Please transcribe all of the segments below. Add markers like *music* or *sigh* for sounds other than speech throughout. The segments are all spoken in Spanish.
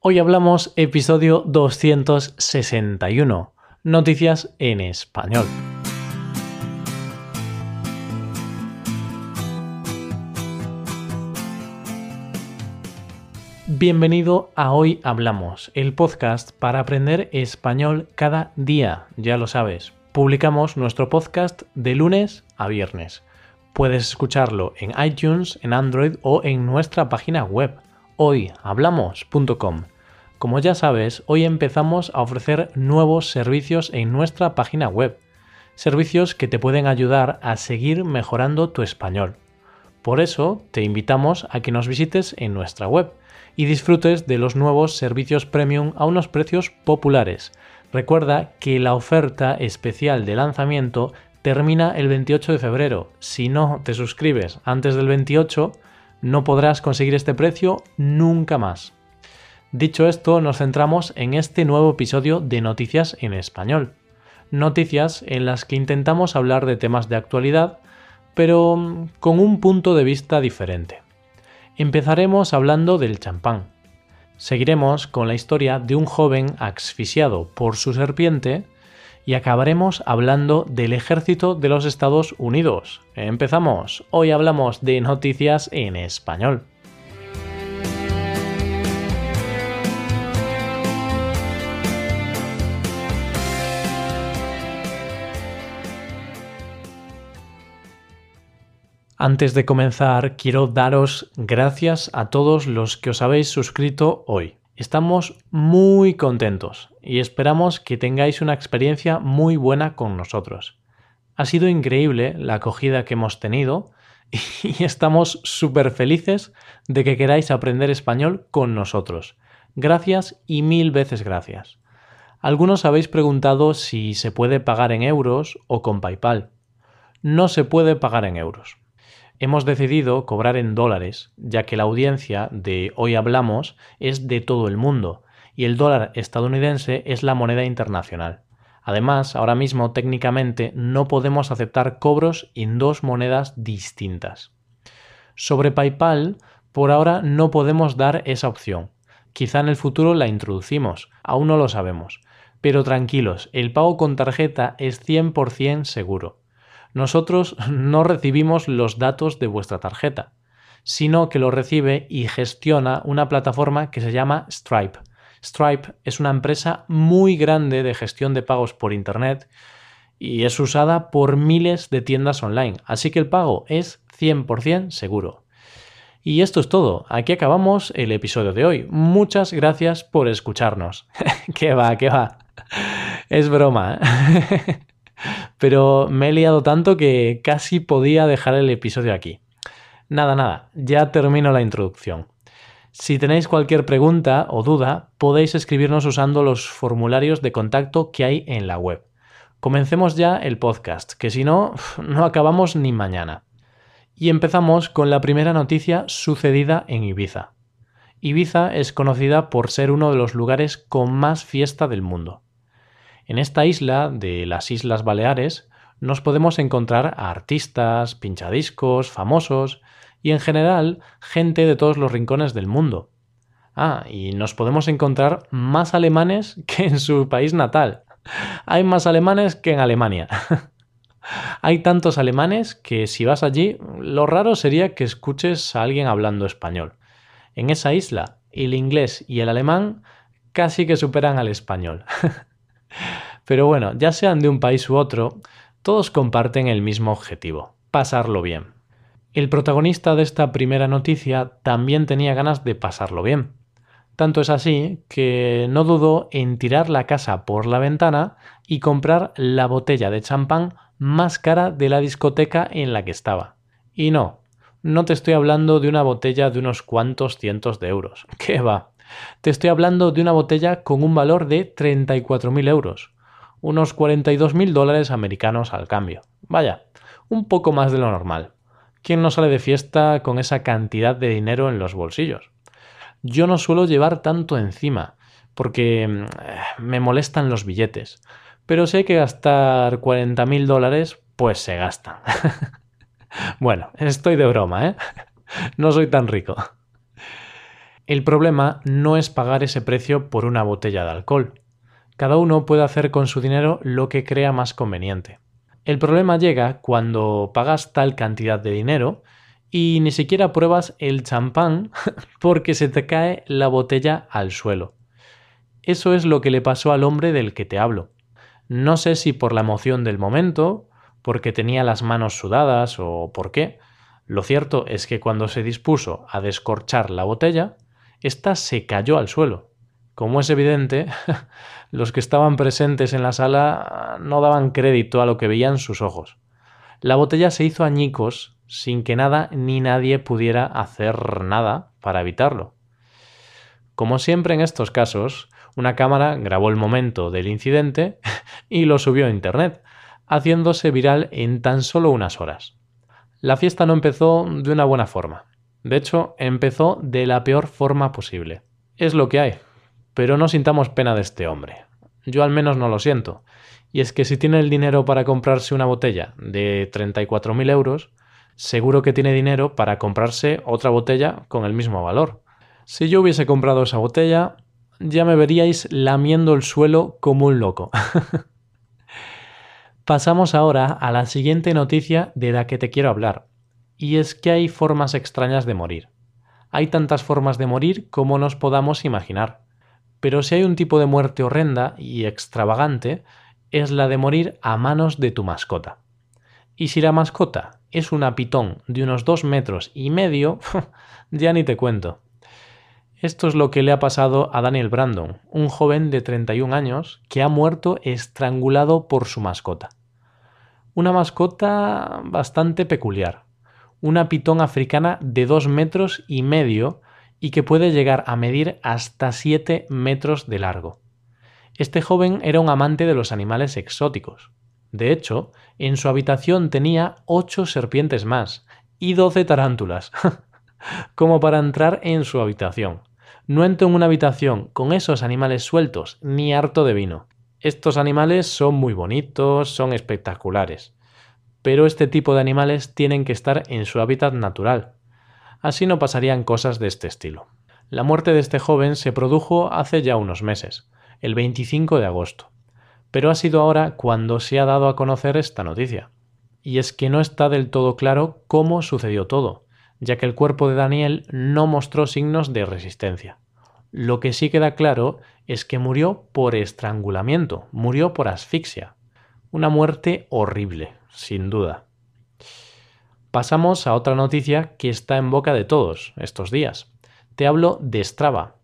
Hoy hablamos episodio 261, noticias en español. Bienvenido a Hoy Hablamos, el podcast para aprender español cada día, ya lo sabes. Publicamos nuestro podcast de lunes a viernes. Puedes escucharlo en iTunes, en Android o en nuestra página web hoyhablamos.com. Como ya sabes, hoy empezamos a ofrecer nuevos servicios en nuestra página web, servicios que te pueden ayudar a seguir mejorando tu español. Por eso te invitamos a que nos visites en nuestra web y disfrutes de los nuevos servicios premium a unos precios populares. Recuerda que la oferta especial de lanzamiento termina el 28 de febrero. Si no te suscribes antes del 28, no podrás conseguir este precio nunca más. Dicho esto, nos centramos en este nuevo episodio de Noticias en Español. Noticias en las que intentamos hablar de temas de actualidad, pero mm, con un punto de vista diferente. Empezaremos hablando del champán. Seguiremos con la historia de un joven asfixiado por su serpiente y acabaremos hablando del ejército de los Estados Unidos. Empezamos. Hoy hablamos de noticias en español. Antes de comenzar, quiero daros gracias a todos los que os habéis suscrito hoy. Estamos muy contentos y esperamos que tengáis una experiencia muy buena con nosotros. Ha sido increíble la acogida que hemos tenido *laughs* y estamos súper felices de que queráis aprender español con nosotros. Gracias y mil veces gracias. Algunos habéis preguntado si se puede pagar en euros o con PayPal. No se puede pagar en euros hemos decidido cobrar en dólares, ya que la audiencia de Hoy Hablamos es de todo el mundo y el dólar estadounidense es la moneda internacional. Además, ahora mismo técnicamente no podemos aceptar cobros en dos monedas distintas. Sobre PayPal, por ahora no podemos dar esa opción. Quizá en el futuro la introducimos, aún no lo sabemos. Pero tranquilos, el pago con tarjeta es 100% seguro nosotros no recibimos los datos de vuestra tarjeta, sino que lo recibe y gestiona una plataforma que se llama Stripe. Stripe es una empresa muy grande de gestión de pagos por Internet y es usada por miles de tiendas online, así que el pago es 100% seguro. Y esto es todo, aquí acabamos el episodio de hoy. Muchas gracias por escucharnos. *laughs* ¿Qué va, qué va? Es broma. ¿eh? *laughs* pero me he liado tanto que casi podía dejar el episodio aquí. Nada, nada, ya termino la introducción. Si tenéis cualquier pregunta o duda, podéis escribirnos usando los formularios de contacto que hay en la web. Comencemos ya el podcast, que si no, no acabamos ni mañana. Y empezamos con la primera noticia sucedida en Ibiza. Ibiza es conocida por ser uno de los lugares con más fiesta del mundo. En esta isla de las Islas Baleares nos podemos encontrar a artistas, pinchadiscos, famosos y en general gente de todos los rincones del mundo. Ah, y nos podemos encontrar más alemanes *laughs* que en su país natal. Hay más alemanes que en Alemania. *laughs* Hay tantos alemanes que si vas allí, lo raro sería que escuches a alguien hablando español. En esa isla, el inglés y el alemán casi que superan al español. *laughs* Pero bueno, ya sean de un país u otro, todos comparten el mismo objetivo, pasarlo bien. El protagonista de esta primera noticia también tenía ganas de pasarlo bien. Tanto es así que no dudó en tirar la casa por la ventana y comprar la botella de champán más cara de la discoteca en la que estaba. Y no, no te estoy hablando de una botella de unos cuantos cientos de euros. *laughs* ¿Qué va? Te estoy hablando de una botella con un valor de 34.000 euros, unos 42.000 dólares americanos al cambio. Vaya, un poco más de lo normal. ¿Quién no sale de fiesta con esa cantidad de dinero en los bolsillos? Yo no suelo llevar tanto encima, porque mm, me molestan los billetes, pero sé que gastar 40.000 dólares, pues se gastan. *laughs* bueno, estoy de broma, ¿eh? *laughs* No soy tan rico. El problema no es pagar ese precio por una botella de alcohol. Cada uno puede hacer con su dinero lo que crea más conveniente. El problema llega cuando pagas tal cantidad de dinero y ni siquiera pruebas el champán *laughs* porque se te cae la botella al suelo. Eso es lo que le pasó al hombre del que te hablo. No sé si por la emoción del momento, porque tenía las manos sudadas o por qué. Lo cierto es que cuando se dispuso a descorchar la botella, ésta se cayó al suelo. Como es evidente, *laughs* los que estaban presentes en la sala no daban crédito a lo que veían sus ojos. La botella se hizo añicos sin que nada ni nadie pudiera hacer nada para evitarlo. Como siempre en estos casos, una cámara grabó el momento del incidente *laughs* y lo subió a Internet, haciéndose viral en tan solo unas horas. La fiesta no empezó de una buena forma. De hecho, empezó de la peor forma posible. Es lo que hay. Pero no sintamos pena de este hombre. Yo al menos no lo siento. Y es que si tiene el dinero para comprarse una botella de 34.000 euros, seguro que tiene dinero para comprarse otra botella con el mismo valor. Si yo hubiese comprado esa botella, ya me veríais lamiendo el suelo como un loco. *laughs* Pasamos ahora a la siguiente noticia de la que te quiero hablar, y es que hay formas extrañas de morir. Hay tantas formas de morir como nos podamos imaginar. Pero si hay un tipo de muerte horrenda y extravagante, es la de morir a manos de tu mascota. Y si la mascota es una pitón de unos dos metros y medio, *laughs* ya ni te cuento. Esto es lo que le ha pasado a Daniel Brandon, un joven de 31 años que ha muerto estrangulado por su mascota. Una mascota bastante peculiar, una pitón africana de dos metros y medio y que puede llegar a medir hasta 7 metros de largo. Este joven era un amante de los animales exóticos. De hecho, en su habitación tenía ocho serpientes más y doce tarántulas, *laughs* como para entrar en su habitación. No entro en una habitación con esos animales sueltos ni harto de vino. Estos animales son muy bonitos, son espectaculares. Pero este tipo de animales tienen que estar en su hábitat natural. Así no pasarían cosas de este estilo. La muerte de este joven se produjo hace ya unos meses, el 25 de agosto pero ha sido ahora cuando se ha dado a conocer esta noticia. Y es que no está del todo claro cómo sucedió todo, ya que el cuerpo de Daniel no mostró signos de resistencia. Lo que sí queda claro es que murió por estrangulamiento, murió por asfixia. Una muerte horrible, sin duda. Pasamos a otra noticia que está en boca de todos estos días. Te hablo de Strava,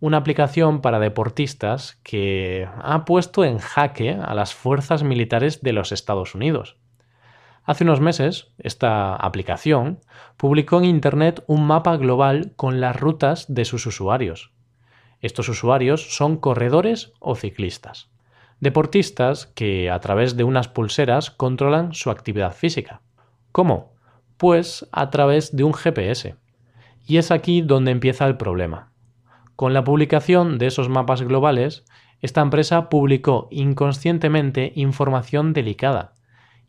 una aplicación para deportistas que ha puesto en jaque a las fuerzas militares de los Estados Unidos. Hace unos meses, esta aplicación publicó en Internet un mapa global con las rutas de sus usuarios. Estos usuarios son corredores o ciclistas. Deportistas que a través de unas pulseras controlan su actividad física. ¿Cómo? Pues a través de un GPS. Y es aquí donde empieza el problema. Con la publicación de esos mapas globales, esta empresa publicó inconscientemente información delicada,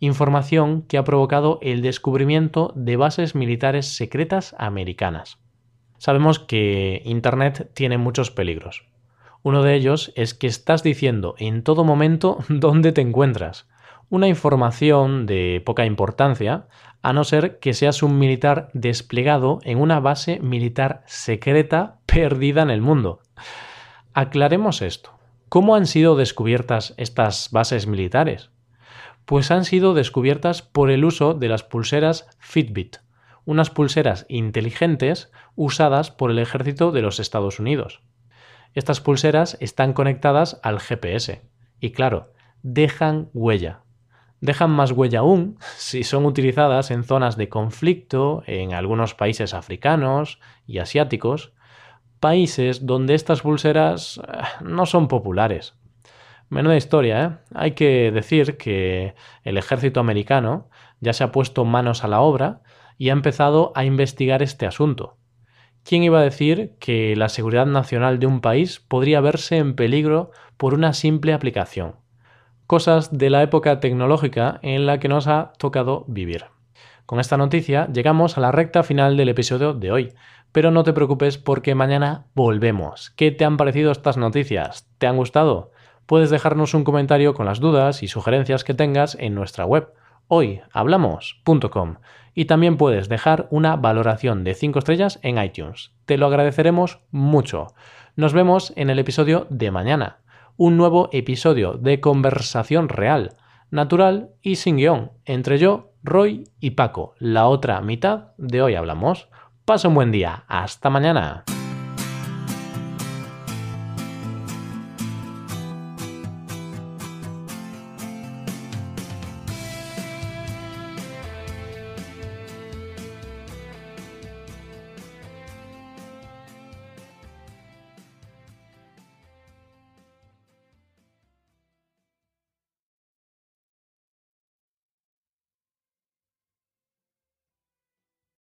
información que ha provocado el descubrimiento de bases militares secretas americanas. Sabemos que Internet tiene muchos peligros. Uno de ellos es que estás diciendo en todo momento *laughs* dónde te encuentras, una información de poca importancia, a no ser que seas un militar desplegado en una base militar secreta *laughs* perdida en el mundo. Aclaremos esto. ¿Cómo han sido descubiertas estas bases militares? Pues han sido descubiertas por el uso de las pulseras Fitbit, unas pulseras inteligentes usadas por el ejército de los Estados Unidos. Estas pulseras están conectadas al GPS y claro, dejan huella, dejan más huella aún *laughs* si son utilizadas en zonas de conflicto en algunos países africanos y asiáticos, países donde estas pulseras eh, no son populares. Menuda historia, ¿eh? Hay que decir que el ejército americano ya se ha puesto manos a la obra y ha empezado a investigar este asunto. ¿Quién iba a decir que la seguridad nacional de un país podría verse en peligro por una simple aplicación? cosas de la época tecnológica en la que nos ha tocado vivir. Con esta noticia llegamos a la recta final del episodio de hoy, Pero no te preocupes porque mañana volvemos. ¿Qué te han parecido estas noticias? ¿Te han gustado? Puedes dejarnos un comentario con las dudas y sugerencias que tengas en nuestra web hoyhablamos.com y también puedes dejar una valoración de 5 estrellas en iTunes. Te lo agradeceremos mucho. Nos vemos en el episodio de mañana, un nuevo episodio de conversación real, natural y sin guion, entre yo, Roy y Paco, la otra mitad de Hoy Hablamos. Pasa un buen día. Hasta mañana.